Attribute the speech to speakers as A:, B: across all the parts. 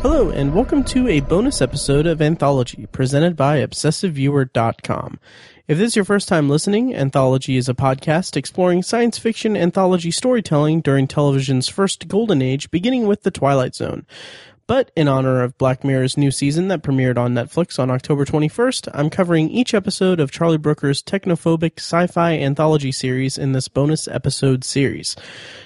A: Hello, and welcome to a bonus episode of Anthology presented by ObsessiveViewer.com. If this is your first time listening, Anthology is a podcast exploring science fiction anthology storytelling during television's first golden age, beginning with The Twilight Zone. But in honor of Black Mirror's new season that premiered on Netflix on October 21st, I'm covering each episode of Charlie Brooker's technophobic sci-fi anthology series in this bonus episode series.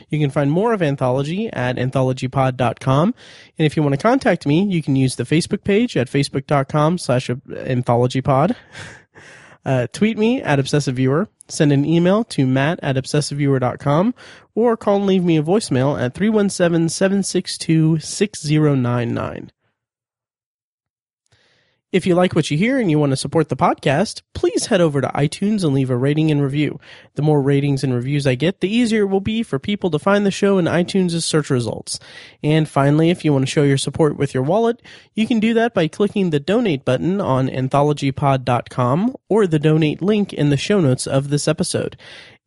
A: You can find more of Anthology at anthologypod.com. And if you want to contact me, you can use the Facebook page at facebook.com slash anthologypod. Uh, tweet me at Obsessive Viewer, send an email to matt at obsessiveviewer.com, or call and leave me a voicemail at 317 762 6099. If you like what you hear and you want to support the podcast, please head over to iTunes and leave a rating and review. The more ratings and reviews I get, the easier it will be for people to find the show in iTunes' search results. And finally, if you want to show your support with your wallet, you can do that by clicking the donate button on anthologypod.com or the donate link in the show notes of this episode.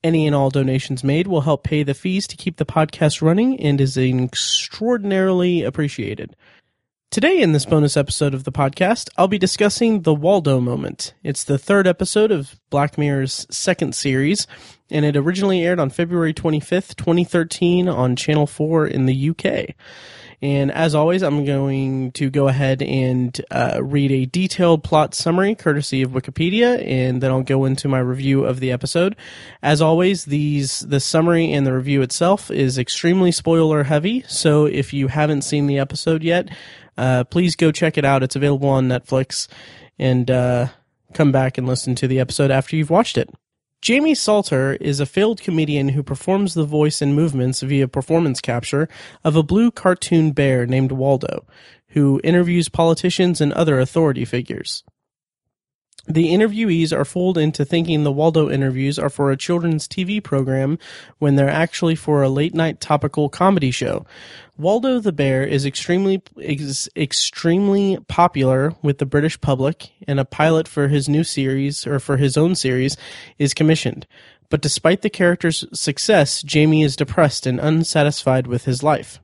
A: Any and all donations made will help pay the fees to keep the podcast running and is extraordinarily appreciated. Today, in this bonus episode of the podcast, I'll be discussing the Waldo moment. It's the third episode of Black Mirror's second series, and it originally aired on February 25th, 2013, on Channel 4 in the UK. And as always, I'm going to go ahead and uh, read a detailed plot summary courtesy of Wikipedia, and then I'll go into my review of the episode. As always, these the summary and the review itself is extremely spoiler heavy. So if you haven't seen the episode yet, uh, please go check it out. It's available on Netflix, and uh, come back and listen to the episode after you've watched it. Jamie Salter is a failed comedian who performs the voice and movements via performance capture of a blue cartoon bear named Waldo, who interviews politicians and other authority figures. The interviewees are fooled into thinking the Waldo interviews are for a children's TV program when they're actually for a late night topical comedy show. Waldo the Bear is extremely ex- extremely popular with the British public and a pilot for his new series or for his own series is commissioned. But despite the character's success, Jamie is depressed and unsatisfied with his life.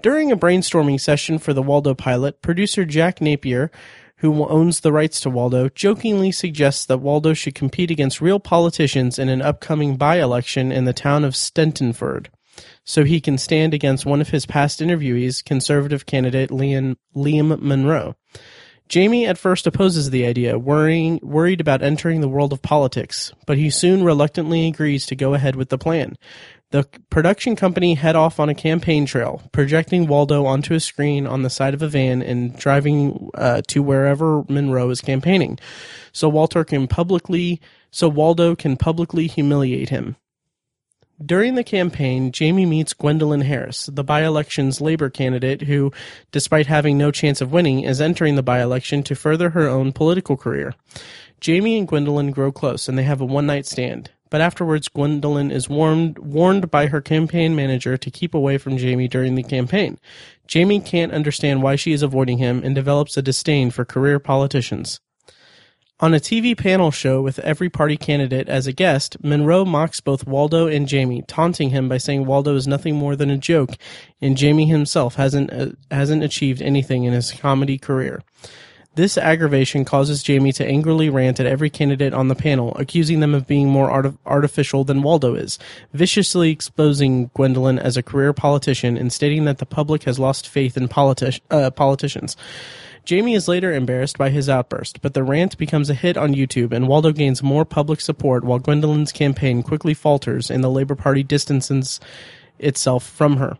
A: During a brainstorming session for the Waldo pilot, producer Jack Napier who owns the rights to Waldo, jokingly suggests that Waldo should compete against real politicians in an upcoming by-election in the town of Stentonford, so he can stand against one of his past interviewees, conservative candidate Liam, Liam Monroe. Jamie at first opposes the idea, worrying, worried about entering the world of politics, but he soon reluctantly agrees to go ahead with the plan. The production company head off on a campaign trail, projecting Waldo onto a screen on the side of a van and driving uh, to wherever Monroe is campaigning, so Walter can publicly, so Waldo can publicly humiliate him. During the campaign, Jamie meets Gwendolyn Harris, the by-election's Labor candidate who, despite having no chance of winning, is entering the by-election to further her own political career. Jamie and Gwendolyn grow close and they have a one-night stand. But afterwards, Gwendolyn is warned, warned by her campaign manager to keep away from Jamie during the campaign. Jamie can't understand why she is avoiding him and develops a disdain for career politicians. On a TV panel show with every party candidate as a guest, Monroe mocks both Waldo and Jamie, taunting him by saying Waldo is nothing more than a joke, and Jamie himself hasn't uh, hasn't achieved anything in his comedy career. This aggravation causes Jamie to angrily rant at every candidate on the panel, accusing them of being more art- artificial than Waldo is, viciously exposing Gwendolyn as a career politician and stating that the public has lost faith in politi- uh, politicians. Jamie is later embarrassed by his outburst, but the rant becomes a hit on YouTube and Waldo gains more public support while Gwendolyn's campaign quickly falters and the Labor Party distances itself from her.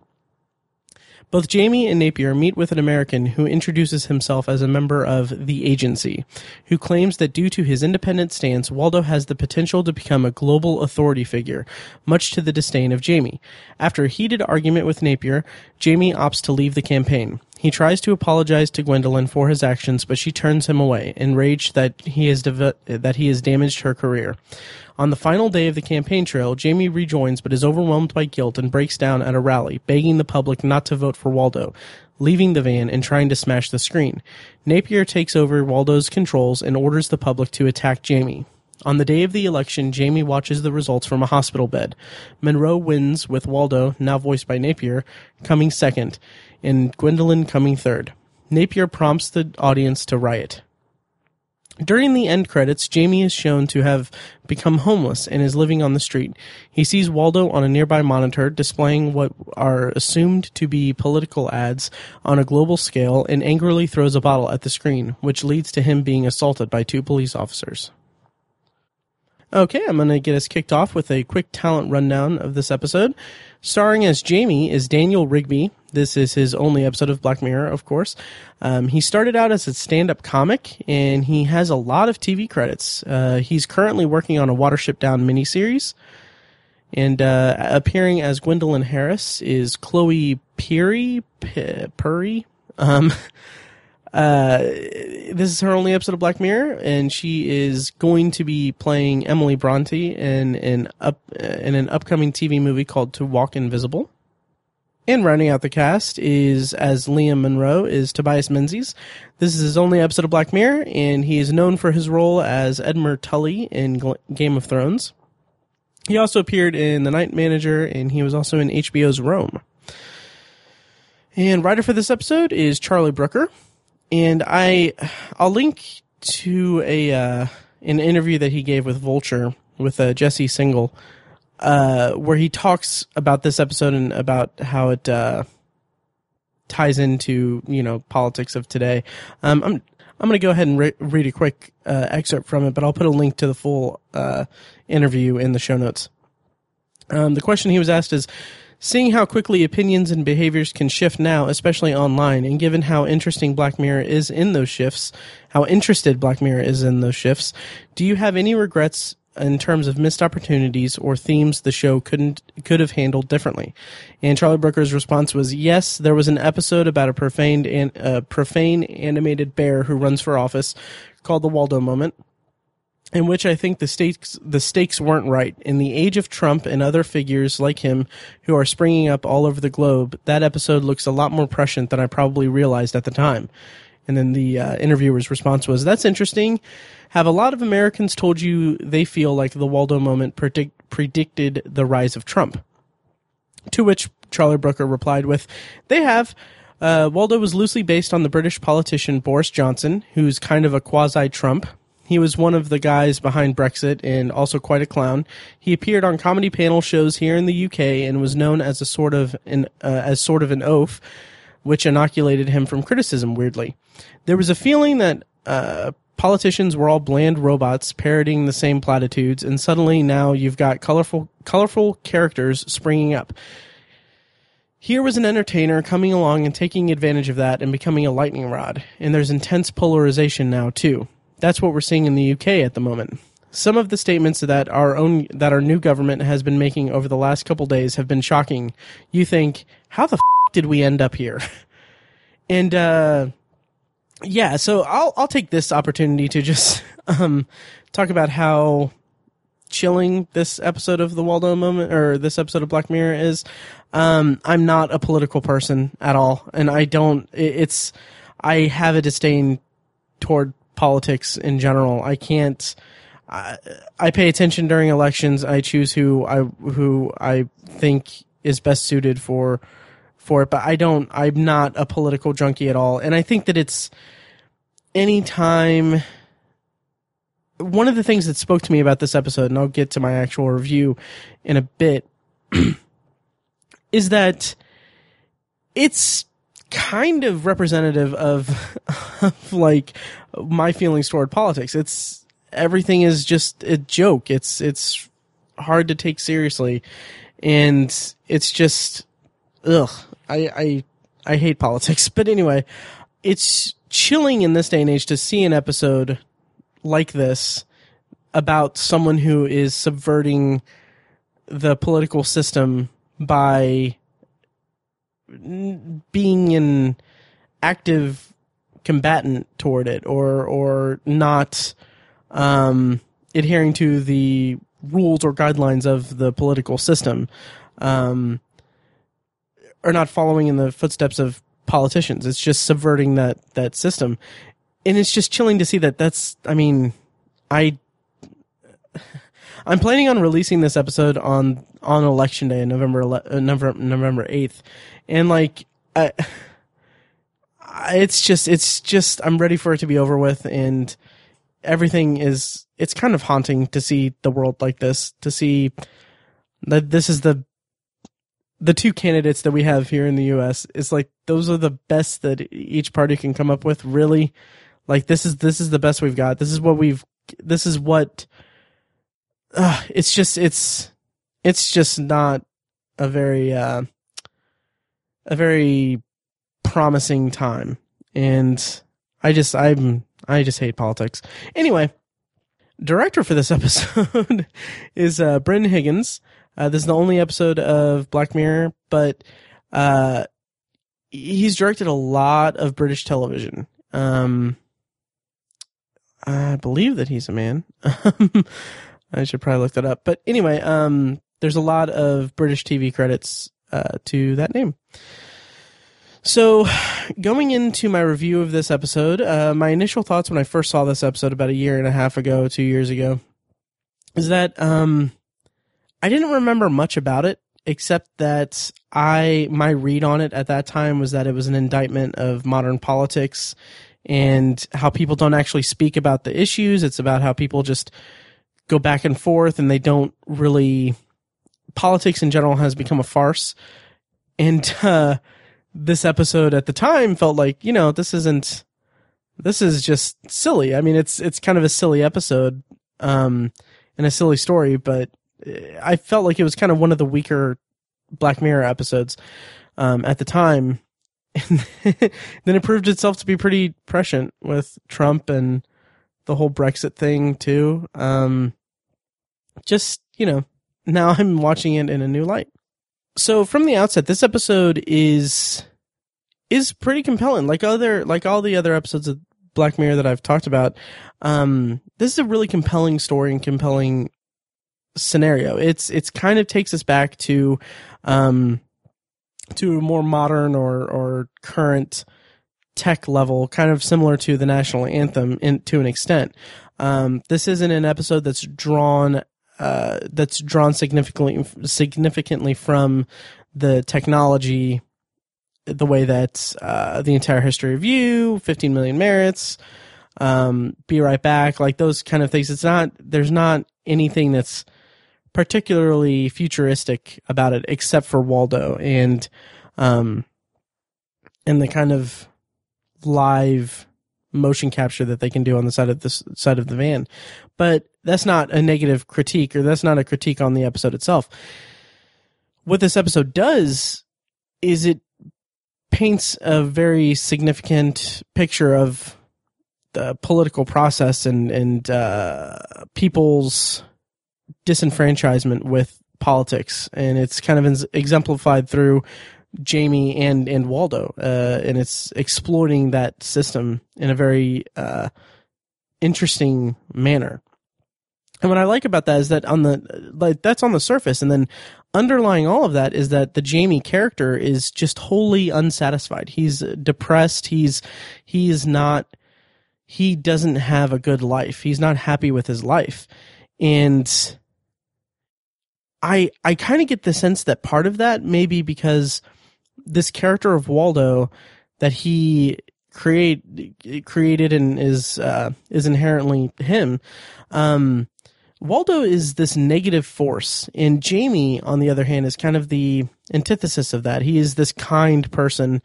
A: Both Jamie and Napier meet with an American who introduces himself as a member of the agency, who claims that due to his independent stance, Waldo has the potential to become a global authority figure, much to the disdain of Jamie. After a heated argument with Napier, Jamie opts to leave the campaign. He tries to apologize to Gwendolyn for his actions, but she turns him away, enraged that he has dev- that he has damaged her career. On the final day of the campaign trail, Jamie rejoins but is overwhelmed by guilt and breaks down at a rally, begging the public not to vote for Waldo, leaving the van and trying to smash the screen. Napier takes over Waldo's controls and orders the public to attack Jamie. On the day of the election, Jamie watches the results from a hospital bed. Monroe wins with Waldo, now voiced by Napier, coming second, and Gwendolyn coming third. Napier prompts the audience to riot. During the end credits, Jamie is shown to have become homeless and is living on the street. He sees Waldo on a nearby monitor displaying what are assumed to be political ads on a global scale and angrily throws a bottle at the screen, which leads to him being assaulted by two police officers. Okay, I'm going to get us kicked off with a quick talent rundown of this episode. Starring as Jamie is Daniel Rigby. This is his only episode of Black Mirror, of course. Um, he started out as a stand up comic and he has a lot of TV credits. Uh, he's currently working on a Watership Down miniseries. And uh, appearing as Gwendolyn Harris is Chloe Pirrie. P-? Um, uh, this is her only episode of Black Mirror, and she is going to be playing Emily Bronte in an up in an upcoming TV movie called To Walk Invisible. And rounding out the cast is as Liam Monroe is Tobias Menzies. This is his only episode of Black Mirror, and he is known for his role as Edmure Tully in Game of Thrones. He also appeared in The Night Manager, and he was also in HBO's Rome. And writer for this episode is Charlie Brooker and I I'll link to a uh, an interview that he gave with Vulture with uh, Jesse Singal, uh, where he talks about this episode and about how it uh, ties into you know politics of today. Um, I'm I'm going to go ahead and re- read a quick uh, excerpt from it, but I'll put a link to the full uh, interview in the show notes. Um, the question he was asked is Seeing how quickly opinions and behaviors can shift now, especially online, and given how interesting Black Mirror is in those shifts, how interested Black Mirror is in those shifts, do you have any regrets in terms of missed opportunities or themes the show couldn't could have handled differently? And Charlie Brooker's response was yes. There was an episode about a profane and profane animated bear who runs for office called the Waldo Moment in which I think the stakes the stakes weren't right. In the age of Trump and other figures like him who are springing up all over the globe, that episode looks a lot more prescient than I probably realized at the time. And then the uh, interviewer's response was, "That's interesting. Have a lot of Americans told you they feel like the Waldo moment predict- predicted the rise of Trump?" To which Charlie Brooker replied with, "They have." Uh, Waldo was loosely based on the British politician Boris Johnson, who's kind of a quasi Trump, he was one of the guys behind Brexit and also quite a clown. He appeared on comedy panel shows here in the UK and was known as a sort of an uh, as sort of an oaf, which inoculated him from criticism. Weirdly, there was a feeling that uh, politicians were all bland robots parroting the same platitudes, and suddenly now you've got colorful colorful characters springing up. Here was an entertainer coming along and taking advantage of that and becoming a lightning rod. And there's intense polarization now too. That's what we're seeing in the UK at the moment. Some of the statements that our own that our new government has been making over the last couple days have been shocking. You think, how the f- did we end up here? And uh, yeah, so I'll I'll take this opportunity to just um, talk about how chilling this episode of the Waldo moment or this episode of Black Mirror is. Um, I'm not a political person at all, and I don't. It's I have a disdain toward politics in general. I can't. I, I pay attention during elections. I choose who I who I think is best suited for for it. But I don't. I'm not a political junkie at all. And I think that it's any time. One of the things that spoke to me about this episode, and I'll get to my actual review in a bit, is that it's kind of representative of, of like my feelings toward politics. It's everything is just a joke. It's it's hard to take seriously, and it's just ugh. I I I hate politics. But anyway, it's chilling in this day and age to see an episode like this about someone who is subverting the political system by being an active combatant toward it or or not um, adhering to the rules or guidelines of the political system um, or not following in the footsteps of politicians. It's just subverting that that system. And it's just chilling to see that that's i mean i i'm planning on releasing this episode on on election day november uh, november november 8th and like I, it's just it's just I'm ready for it to be over with and everything is it's kind of haunting to see the world like this to see that this is the the two candidates that we have here in the US is like those are the best that each party can come up with really. Like this is this is the best we've got. This is what we've this is what uh, it's just it's it's just not a very uh a very promising time. And I just, I'm, I just hate politics. Anyway, director for this episode is uh, Brendan Higgins. Uh, this is the only episode of Black Mirror, but uh, he's directed a lot of British television. Um, I believe that he's a man. I should probably look that up. But anyway, um, there's a lot of British TV credits uh, to that name. So, going into my review of this episode, uh, my initial thoughts when I first saw this episode about a year and a half ago, two years ago, is that um, I didn't remember much about it except that I my read on it at that time was that it was an indictment of modern politics and how people don't actually speak about the issues. It's about how people just go back and forth and they don't really politics in general has become a farce. And uh, this episode at the time felt like, you know, this isn't this is just silly. I mean, it's it's kind of a silly episode um and a silly story, but I felt like it was kind of one of the weaker Black Mirror episodes um at the time. Then it proved itself to be pretty prescient with Trump and the whole Brexit thing too. Um just, you know, now I'm watching it in a new light so from the outset, this episode is is pretty compelling. Like other like all the other episodes of Black Mirror that I've talked about, um, this is a really compelling story and compelling scenario. It's it's kind of takes us back to um to a more modern or or current tech level, kind of similar to the national anthem in, to an extent. Um, this isn't an episode that's drawn uh, that's drawn significantly significantly from the technology, the way that uh, the entire history of you, 15 million merits, um, be right back, like those kind of things. It's not there's not anything that's particularly futuristic about it, except for Waldo and um, and the kind of live motion capture that they can do on the side of this side of the van. But that's not a negative critique or that's not a critique on the episode itself. What this episode does is it paints a very significant picture of the political process and and uh, people's disenfranchisement with politics, and it's kind of exemplified through Jamie and and Waldo, uh, and it's exploiting that system in a very uh, interesting manner. And what I like about that is that on the like that's on the surface, and then underlying all of that is that the Jamie character is just wholly unsatisfied. He's depressed. He's he is not. He doesn't have a good life. He's not happy with his life, and I I kind of get the sense that part of that maybe because this character of Waldo that he create created and is uh, is inherently him. Um, Waldo is this negative force, and Jamie, on the other hand, is kind of the antithesis of that. He is this kind person,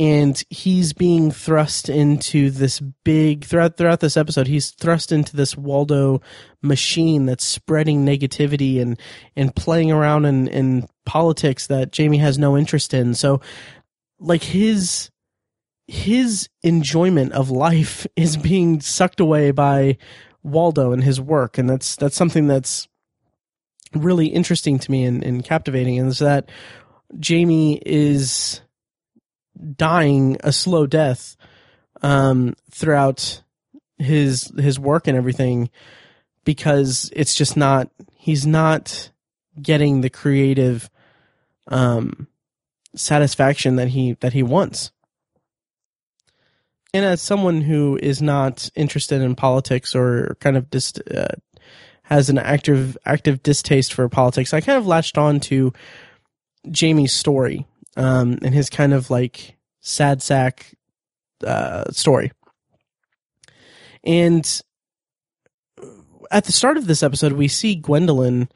A: and he's being thrust into this big throughout throughout this episode. He's thrust into this Waldo machine that's spreading negativity and and playing around in in politics that Jamie has no interest in. So, like his his enjoyment of life is being sucked away by Waldo and his work, and that's that's something that's really interesting to me and, and captivating, is that Jamie is dying a slow death um, throughout his his work and everything because it's just not he's not getting the creative um, satisfaction that he that he wants. And as someone who is not interested in politics or kind of just uh, has an active active distaste for politics, I kind of latched on to Jamie's story um, and his kind of like sad sack uh, story. And at the start of this episode, we see Gwendolyn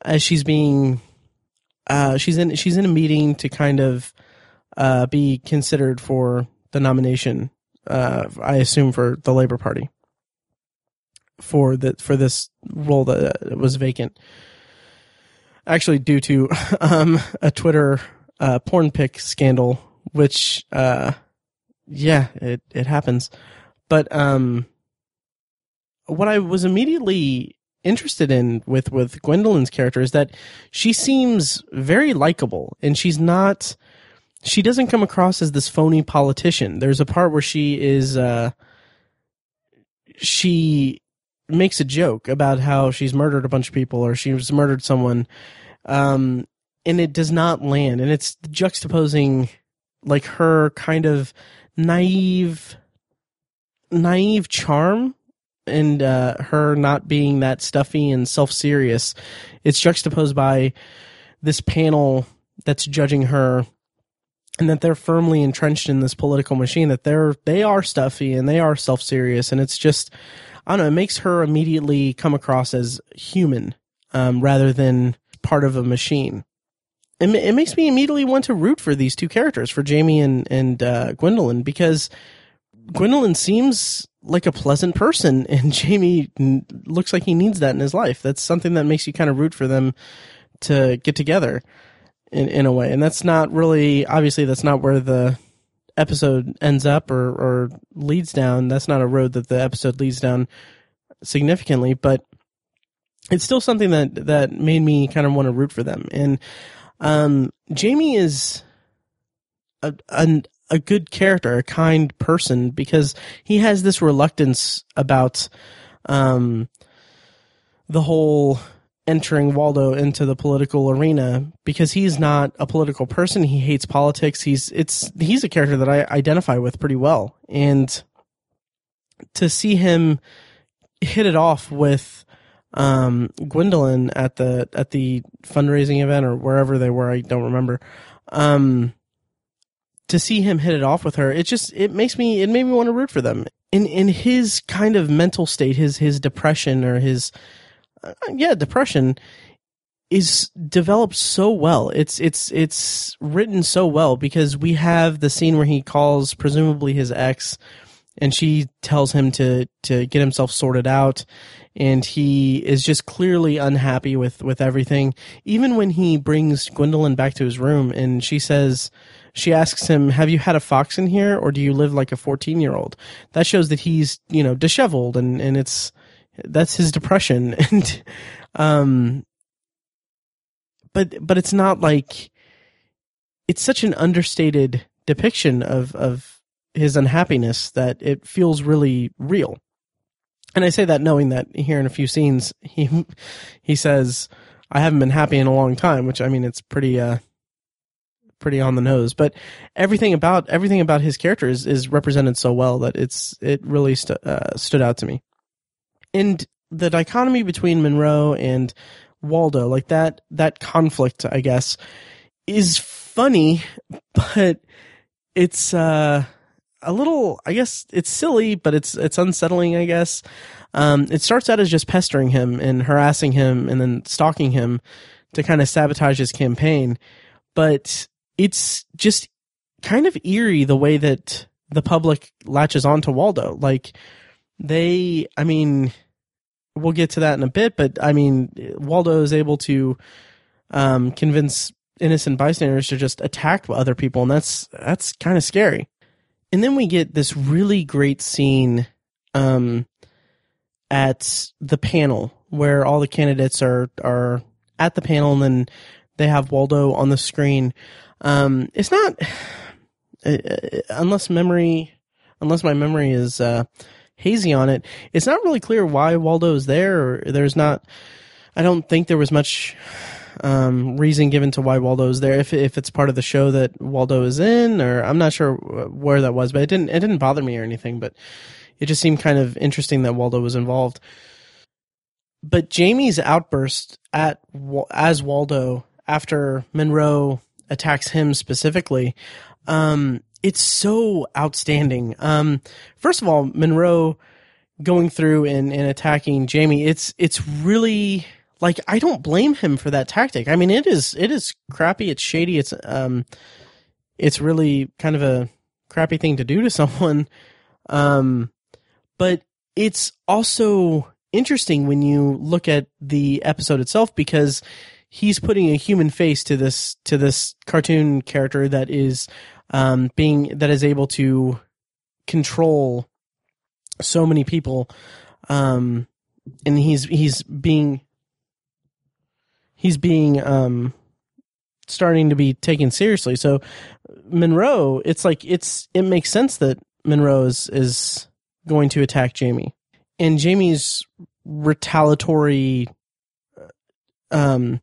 A: as she's being uh, she's in she's in a meeting to kind of uh, be considered for the nomination. Uh, I assume for the Labor Party for the for this role that was vacant. Actually, due to um, a Twitter uh, porn pic scandal, which uh, yeah, it it happens. But um, what I was immediately interested in with with Gwendolyn's character is that she seems very likable, and she's not. She doesn't come across as this phony politician. There's a part where she is. Uh, she makes a joke about how she's murdered a bunch of people or she's murdered someone um, and it does not land and it's juxtaposing like her kind of naive naive charm and uh, her not being that stuffy and self-serious it's juxtaposed by this panel that's judging her and that they're firmly entrenched in this political machine that they're they are stuffy and they are self-serious. And it's just i don't know it makes her immediately come across as human um, rather than part of a machine. It, it makes me immediately want to root for these two characters, for Jamie and and uh, Gwendolyn, because Gwendolyn seems like a pleasant person, and Jamie looks like he needs that in his life. That's something that makes you kind of root for them to get together in in a way, and that's not really obviously that's not where the episode ends up or or leads down. That's not a road that the episode leads down significantly, but it's still something that that made me kind of want to root for them and um, Jamie is a, a, a good character, a kind person, because he has this reluctance about um, the whole entering Waldo into the political arena because he's not a political person. He hates politics. He's it's he's a character that I identify with pretty well, and to see him hit it off with um, Gwendolyn at the at the fundraising event or wherever they were, I don't remember. Um, to see him hit it off with her, it just it makes me it made me want to root for them. In in his kind of mental state, his his depression or his Uh, yeah depression is developed so well. It's it's it's written so well because we have the scene where he calls presumably his ex and she tells him to to get himself sorted out. And he is just clearly unhappy with with everything. Even when he brings Gwendolyn back to his room and she says she asks him have you had a fox in here or do you live like a 14 year old? That shows that he's you know disheveled and and it's that's his depression and um but but it's not like it's such an understated depiction of of his unhappiness that it feels really real. And I say that knowing that here in a few scenes he he says I haven't been happy in a long time, which I mean it's pretty uh pretty on the nose, but everything about everything about his character is, is represented so well that it's it really st- uh, stood out to me. And the dichotomy between Monroe and Waldo, like that that conflict, I guess, is funny, but it's uh a little i guess it's silly but it's it's unsettling i guess. Um, it starts out as just pestering him and harassing him and then stalking him to kind of sabotage his campaign. But it's just kind of eerie the way that the public latches on to waldo. Like they i mean we'll get to that in a bit but i mean waldo is able to um, convince innocent bystanders to just attack other people and that's that's kind of scary and then we get this really great scene um, at the panel where all the candidates are are at the panel and then they have Waldo on the screen. Um, it's not uh, unless memory, unless my memory is uh, hazy on it, it's not really clear why Waldo is there. There's not. I don't think there was much um, reason given to why Waldo is there. If if it's part of the show that Waldo is in, or I'm not sure where that was, but it didn't it didn't bother me or anything. But it just seemed kind of interesting that Waldo was involved. But Jamie's outburst at as Waldo after Monroe attacks him specifically, um, it's so outstanding. Um, first of all, Monroe going through and, and attacking Jamie, it's it's really like I don't blame him for that tactic. I mean, it is it is crappy. It's shady. It's um, it's really kind of a crappy thing to do to someone. Um, but it's also interesting when you look at the episode itself because he's putting a human face to this to this cartoon character that is um, being that is able to control so many people um, and he's he's being he's being um, starting to be taken seriously. So monroe it's like it's it makes sense that monroe is is going to attack jamie. And jamie's retaliatory um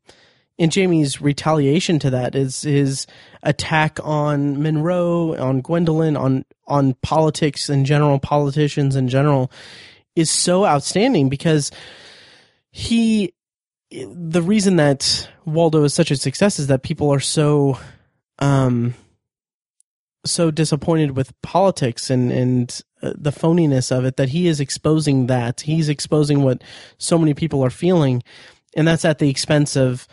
A: and Jamie's retaliation to that is his attack on Monroe, on Gwendolyn, on on politics in general, politicians in general, is so outstanding because he the reason that Waldo is such a success is that people are so um so disappointed with politics and and uh, the phoniness of it that he is exposing that. He's exposing what so many people are feeling. And that's at the expense of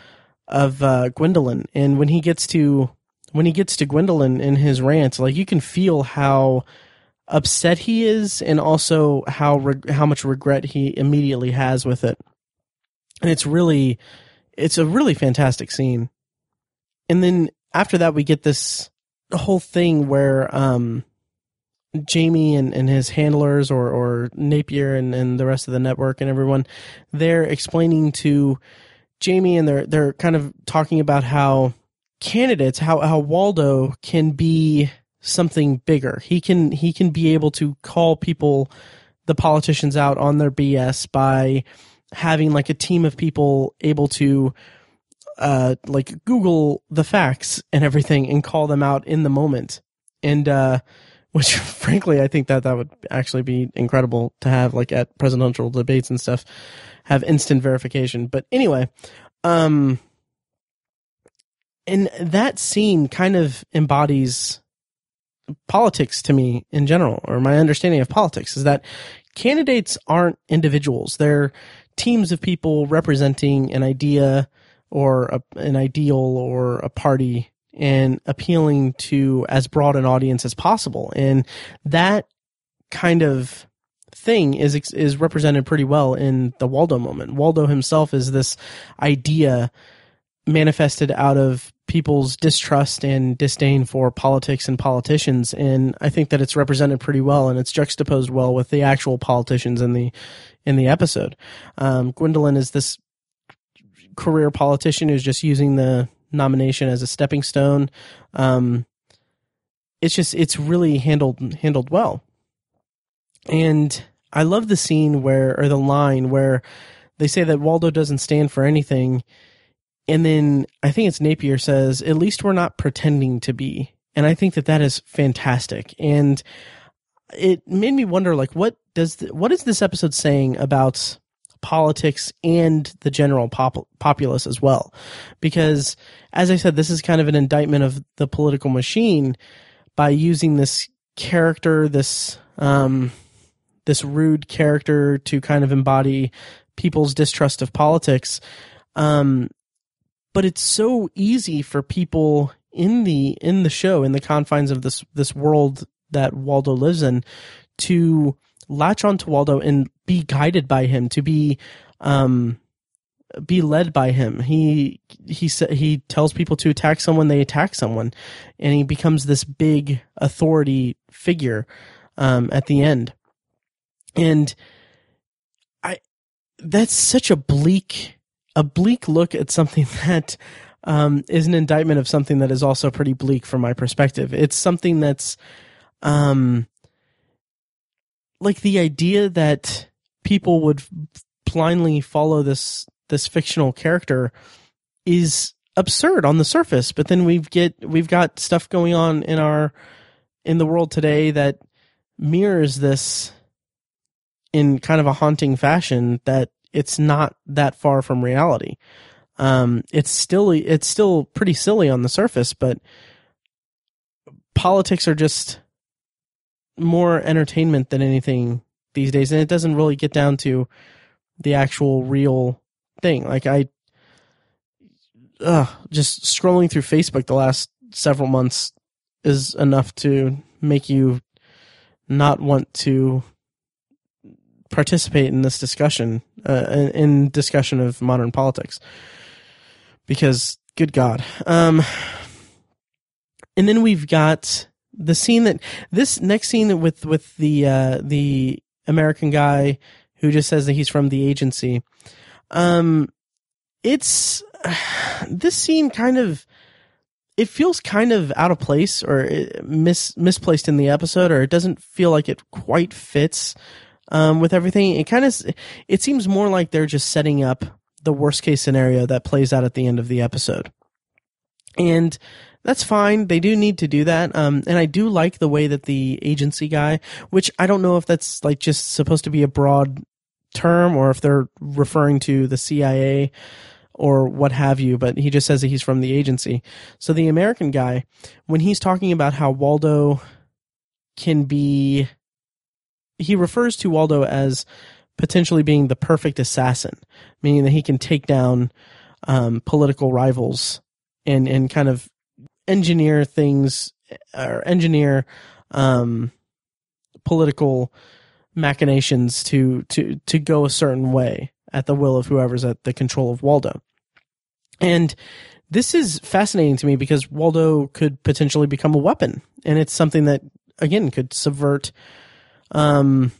A: of uh, Gwendolyn. And when he gets to when he gets to Gwendolyn in his rant, like you can feel how upset he is, and also how how much regret he immediately has with it. And it's really, it's a really fantastic scene. And then after that, we get this whole thing where um, Jamie and, and his handlers or, or Napier and, and the rest of the network and everyone, they're explaining to Jamie and they're they're kind of talking about how candidates how how Waldo can be something bigger. He can he can be able to call people the politicians out on their BS by having like a team of people able to uh like Google the facts and everything and call them out in the moment. And uh which frankly I think that that would actually be incredible to have like at presidential debates and stuff have instant verification. But anyway, um, and that scene kind of embodies politics to me in general, or my understanding of politics is that candidates aren't individuals. They're teams of people representing an idea or a, an ideal or a party and appealing to as broad an audience as possible. And that kind of thing is is represented pretty well in the Waldo moment. Waldo himself is this idea manifested out of people's distrust and disdain for politics and politicians and I think that it's represented pretty well and it's juxtaposed well with the actual politicians in the in the episode. Um, Gwendolyn is this career politician who's just using the nomination as a stepping stone. Um, it's just it's really handled handled well. And I love the scene where, or the line where they say that Waldo doesn't stand for anything. And then I think it's Napier says, at least we're not pretending to be. And I think that that is fantastic. And it made me wonder, like, what does, the, what is this episode saying about politics and the general pop- populace as well? Because as I said, this is kind of an indictment of the political machine by using this character, this, um, this rude character to kind of embody people's distrust of politics. Um, but it's so easy for people in the in the show in the confines of this this world that Waldo lives in to latch onto Waldo and be guided by him to be um be led by him. He he he tells people to attack someone, they attack someone, and he becomes this big authority figure um, at the end. And I, that's such a bleak, a bleak look at something that um, is an indictment of something that is also pretty bleak from my perspective. It's something that's, um, like the idea that people would blindly follow this this fictional character is absurd on the surface but then we've get we've got stuff going on in our in the world today that mirrors this in kind of a haunting fashion that it's not that far from reality. Um it's still it's still pretty silly on the surface but politics are just more entertainment than anything these days, and it doesn't really get down to the actual real thing. Like I, uh, just scrolling through Facebook the last several months is enough to make you not want to participate in this discussion, uh, in, discussion of modern politics, because good God. Um, and then we've got the scene that this next scene with with the uh, the American guy who just says that he's from the agency. Um, it's this scene kind of it feels kind of out of place or mis misplaced in the episode, or it doesn't feel like it quite fits um, with everything. It kind of it seems more like they're just setting up the worst case scenario that plays out at the end of the episode, and that's fine. They do need to do that. Um, and I do like the way that the agency guy, which I don't know if that's like just supposed to be a broad term or if they're referring to the CIA or what have you, but he just says that he's from the agency. So the American guy, when he's talking about how Waldo can be, he refers to Waldo as potentially being the perfect assassin, meaning that he can take down um, political rivals and and kind of engineer things or engineer um, political machinations to to to go a certain way at the will of whoever's at the control of Waldo. And this is fascinating to me because Waldo could potentially become a weapon, and it's something that again could subvert um,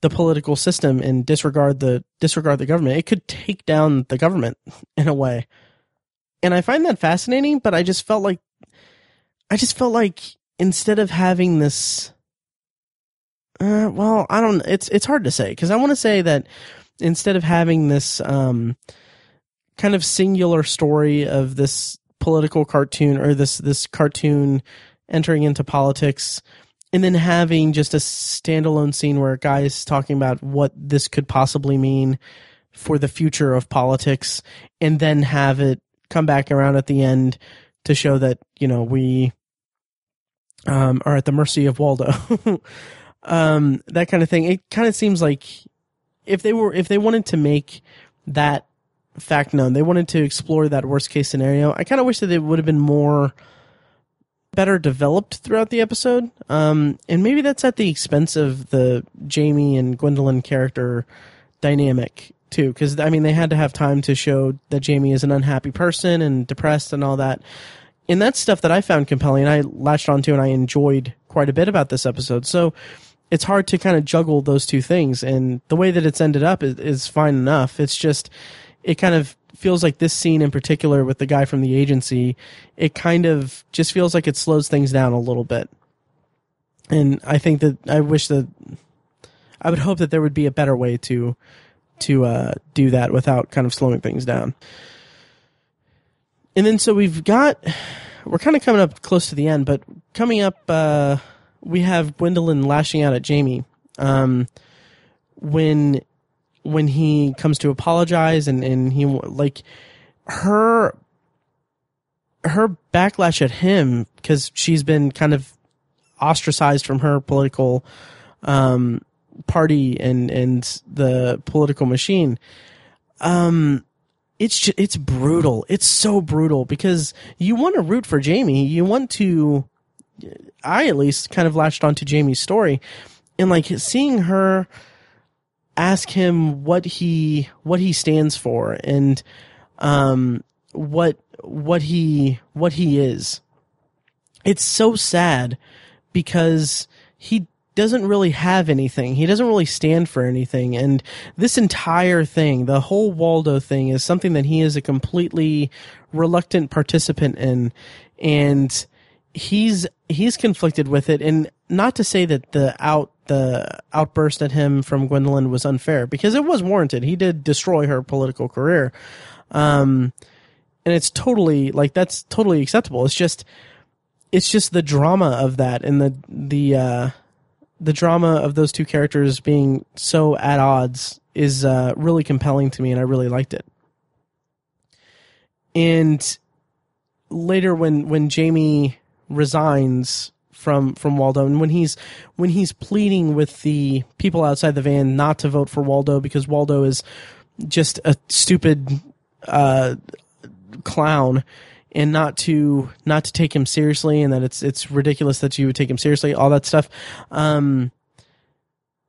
A: the political system and disregard the disregard the government. It could take down the government in a way, and I find that fascinating. But I just felt like I just felt like instead of having this, uh, well, I don't. It's it's hard to say because I want to say that instead of having this um, kind of singular story of this political cartoon or this this cartoon entering into politics and then having just a standalone scene where a guy is talking about what this could possibly mean for the future of politics and then have it come back around at the end to show that you know we um, are at the mercy of Waldo. um, that kind of thing. It kind of seems like if they were, if they wanted to make that fact known, they wanted to explore that worst case scenario. I kind of wish that it would have been more better developed throughout the episode. Um, and maybe that's at the expense of the Jamie and Gwendolyn character dynamic too. Because I mean, they had to have time to show that Jamie is an unhappy person and depressed and all that and that's stuff that I found compelling. I latched onto and I enjoyed quite a bit about this episode. So it's hard to kind of juggle those two things. And the way that it's ended up is, is fine enough. It's just, it kind of feels like this scene in particular with the guy from the agency, it kind of just feels like it slows things down a little bit. And I think that I wish that I would hope that there would be a better way to to uh, do that without kind of slowing things down and then so we've got we're kind of coming up close to the end, but coming up, uh, we have Gwendolyn lashing out at Jamie um, when when he comes to apologize and and he like her her backlash at him because she's been kind of ostracized from her political um, party and and the political machine. Um, it's just, it's brutal. It's so brutal because you want to root for Jamie. You want to, I at least kind of latched onto Jamie's story and like seeing her ask him what he, what he stands for and, um, what, what he, what he is. It's so sad because he doesn't really have anything. He doesn't really stand for anything. And this entire thing, the whole Waldo thing is something that he is a completely reluctant participant in. And he's, he's conflicted with it. And not to say that the out, the outburst at him from Gwendolyn was unfair because it was warranted. He did destroy her political career. Um, and it's totally like, that's totally acceptable. It's just, it's just the drama of that and the, the, uh, the drama of those two characters being so at odds is uh, really compelling to me, and I really liked it. And later, when when Jamie resigns from from Waldo, and when he's when he's pleading with the people outside the van not to vote for Waldo because Waldo is just a stupid uh, clown and not to not to take him seriously and that it's it's ridiculous that you would take him seriously all that stuff. Um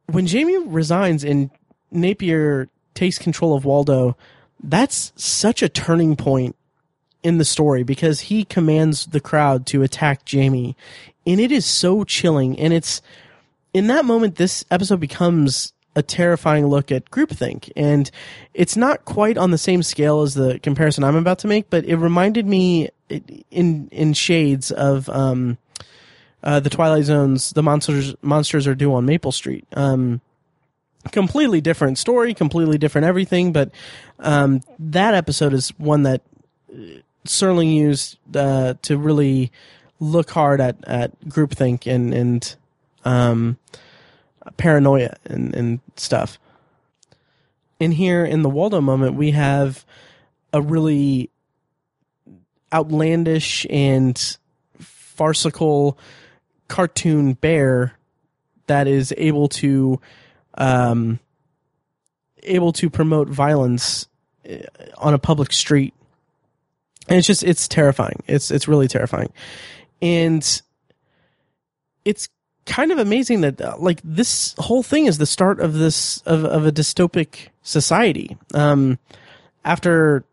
A: when Jamie resigns and Napier takes control of Waldo that's such a turning point in the story because he commands the crowd to attack Jamie. And it is so chilling and it's in that moment this episode becomes a terrifying look at groupthink. And it's not quite on the same scale as the comparison I'm about to make, but it reminded me in in shades of um, uh, the Twilight Zones. The monsters monsters are due on Maple Street. Um, completely different story, completely different everything. But um, that episode is one that Serling used uh, to really look hard at at groupthink and and um, paranoia and, and stuff. In here, in the Waldo moment, we have a really outlandish and farcical cartoon bear that is able to um, able to promote violence uh, on a public street. And it's just it's terrifying. It's it's really terrifying. And it's kind of amazing that uh, like this whole thing is the start of this of, of a dystopic society. Um, after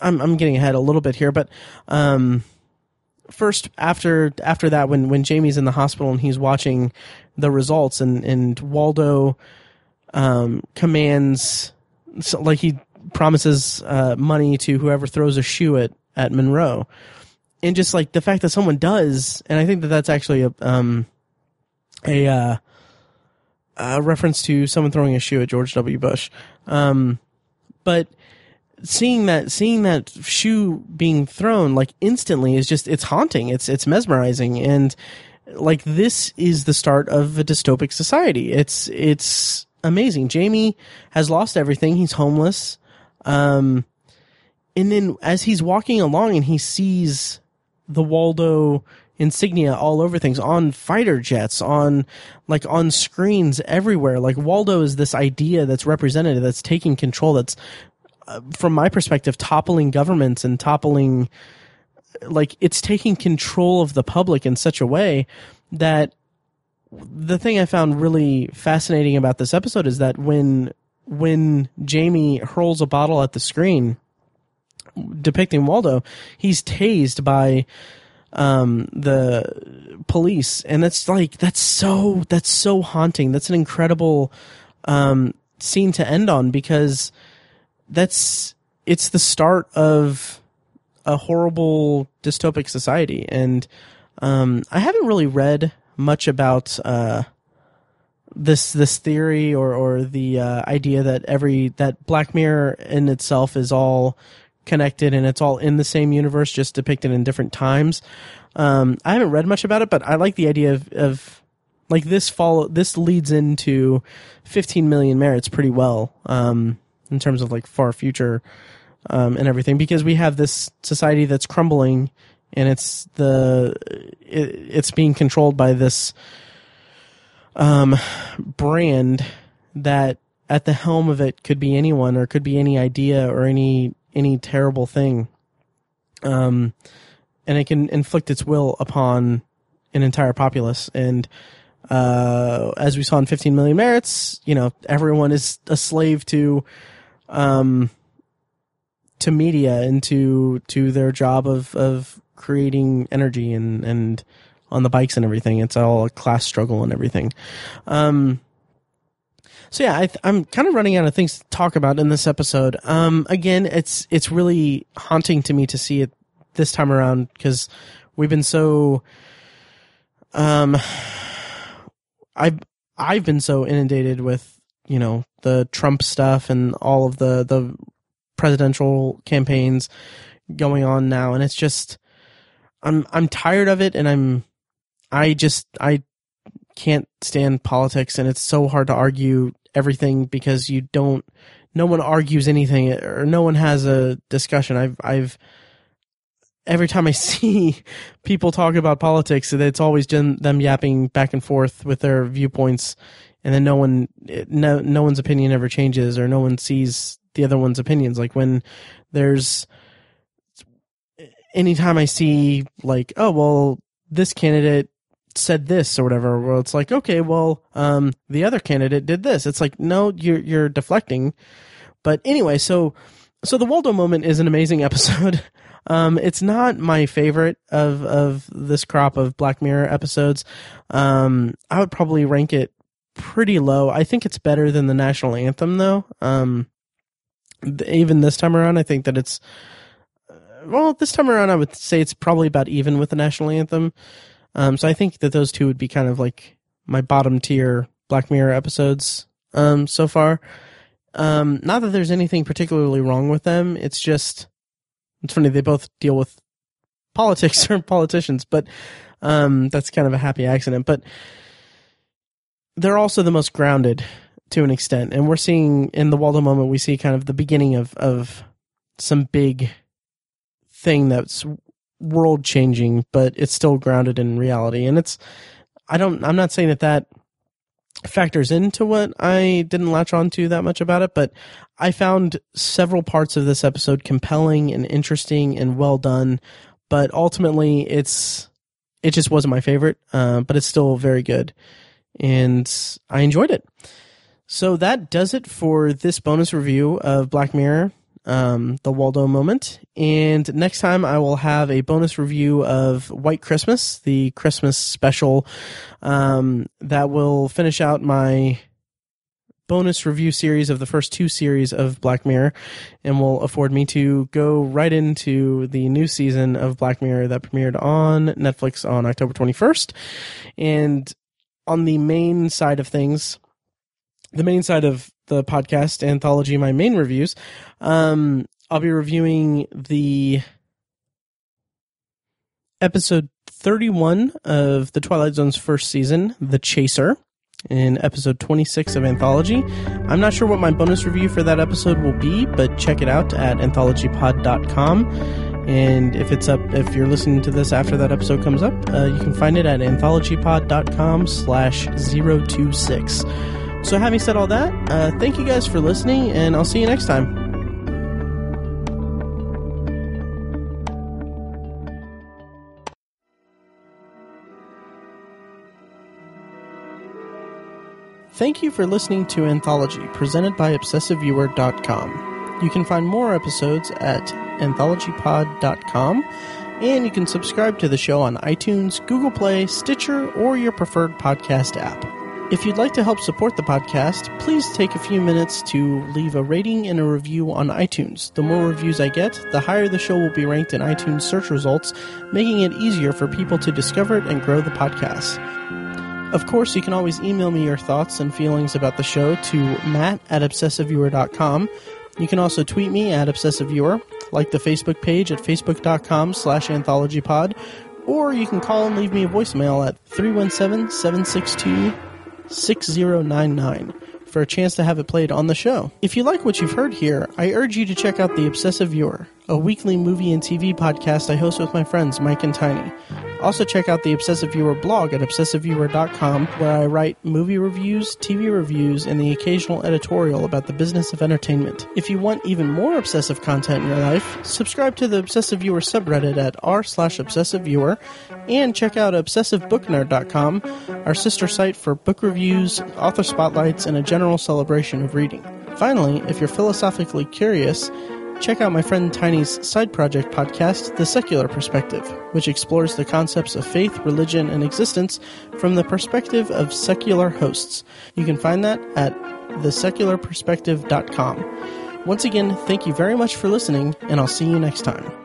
A: I'm I'm getting ahead a little bit here, but um, first after after that when when Jamie's in the hospital and he's watching the results and and Waldo um, commands so, like he promises uh, money to whoever throws a shoe at at Monroe and just like the fact that someone does, and I think that that's actually a um, a, uh, a reference to someone throwing a shoe at George W. Bush. Um, but seeing that seeing that shoe being thrown like instantly is just it's haunting. It's it's mesmerizing and like this is the start of a dystopic society. It's it's amazing. Jamie has lost everything. He's homeless. Um, and then as he's walking along and he sees the Waldo insignia all over things on fighter jets on like on screens everywhere. Like waldo is this idea that's represented that's taking control that's uh, from my perspective toppling governments and toppling like it's taking control of the public in such a way that the thing i found really fascinating about this episode is that when when jamie hurls a bottle at the screen depicting Waldo, he's tased by um, the police, and that's like that's so that's so haunting. That's an incredible um, scene to end on because that's it's the start of a horrible dystopic society, and um, I haven't really read much about uh, this this theory or or the uh, idea that every that Black Mirror in itself is all connected and it's all in the same universe, just depicted in different times. Um, I haven't read much about it, but I like the idea of, of like this follow this leads into 15 million merits pretty well um, in terms of like far future um, and everything because we have this society that's crumbling and it's the it, it's being controlled by this um, brand that at the helm of it could be anyone or could be any idea or any any terrible thing. Um, and it can inflict its will upon an entire populace. And uh, as we saw in 15 Million Merits, you know, everyone is a slave to, um, to media and to to their job of of creating energy and and on the bikes and everything. It's all a class struggle and everything. Um, so yeah, I am kind of running out of things to talk about in this episode. Um, again, it's it's really haunting to me to see it this time around because we've been so. Um, I've I've been so inundated with you know the Trump stuff and all of the the presidential campaigns going on now, and it's just I'm I'm tired of it, and I'm I just I can't stand politics, and it's so hard to argue everything because you don't no one argues anything or no one has a discussion. I've I've every time I see people talk about politics, it's always them yapping back and forth with their viewpoints, and then no one, no, no one's opinion ever changes, or no one sees the other one's opinions. Like when there's, anytime I see like, oh well, this candidate said this or whatever, well, it's like, okay, well, um, the other candidate did this. It's like, no, you're you're deflecting. But anyway, so so the Waldo moment is an amazing episode. Um, it's not my favorite of of this crop of Black Mirror episodes. Um, I would probably rank it pretty low. I think it's better than the national anthem, though. Um, even this time around, I think that it's uh, well, this time around, I would say it's probably about even with the national anthem. Um, so I think that those two would be kind of like my bottom tier Black Mirror episodes um, so far. Um, not that there's anything particularly wrong with them. It's just it's funny they both deal with politics or politicians, but um, that's kind of a happy accident. But they're also the most grounded to an extent, and we're seeing in the Waldo moment we see kind of the beginning of of some big thing that's world changing, but it's still grounded in reality. And it's I don't I'm not saying that that factors into what I didn't latch on to that much about it, but I found several parts of this episode compelling and interesting and well done. But ultimately, it's it just wasn't my favorite, uh, but it's still very good, and I enjoyed it. So that does it for this bonus review of Black Mirror um, the Waldo moment. And next time I will have a bonus review of White Christmas, the Christmas special um, that will finish out my bonus review series of the first two series of Black Mirror and will afford me to go right into the new season of Black Mirror that premiered on Netflix on October 21st. And on the main side of things, the main side of the podcast anthology, my main reviews, um, I'll be reviewing the episode 31 of the Twilight Zone's first season, The Chaser, in episode 26 of Anthology. I'm not sure what my bonus review for that episode will be, but check it out at anthologypod.com. And if it's up, if you're listening to this after that episode comes up, uh, you can find it at anthologypod.com slash 026. So, having said all that, uh, thank you guys for listening, and I'll see you next time. Thank you for listening to Anthology, presented by ObsessiveViewer.com. You can find more episodes at AnthologyPod.com, and you can subscribe to the show on iTunes, Google Play, Stitcher, or your preferred podcast app. If you'd like to help support the podcast, please take a few minutes to leave a rating and a review on iTunes. The more reviews I get, the higher the show will be ranked in iTunes search results, making it easier for people to discover it and grow the podcast. Of course, you can always email me your thoughts and feelings about the show to matt at obsessiveviewer.com. You can also tweet me at obsessiveviewer, like the Facebook page at facebook.com slash anthologypod, or you can call and leave me a voicemail at 317 762 6099 for a chance to have it played on the show. If you like what you've heard here, I urge you to check out The Obsessive Viewer, a weekly movie and TV podcast I host with my friends Mike and Tiny. Also, check out the Obsessive Viewer blog at obsessiveviewer.com, where I write movie reviews, TV reviews, and the occasional editorial about the business of entertainment. If you want even more obsessive content in your life, subscribe to the Obsessive Viewer subreddit at r slash obsessiveviewer, and check out obsessivebooknerd.com, our sister site for book reviews, author spotlights, and a general celebration of reading. Finally, if you're philosophically curious, Check out my friend Tiny's side project podcast, The Secular Perspective, which explores the concepts of faith, religion, and existence from the perspective of secular hosts. You can find that at thesecularperspective.com. Once again, thank you very much for listening, and I'll see you next time.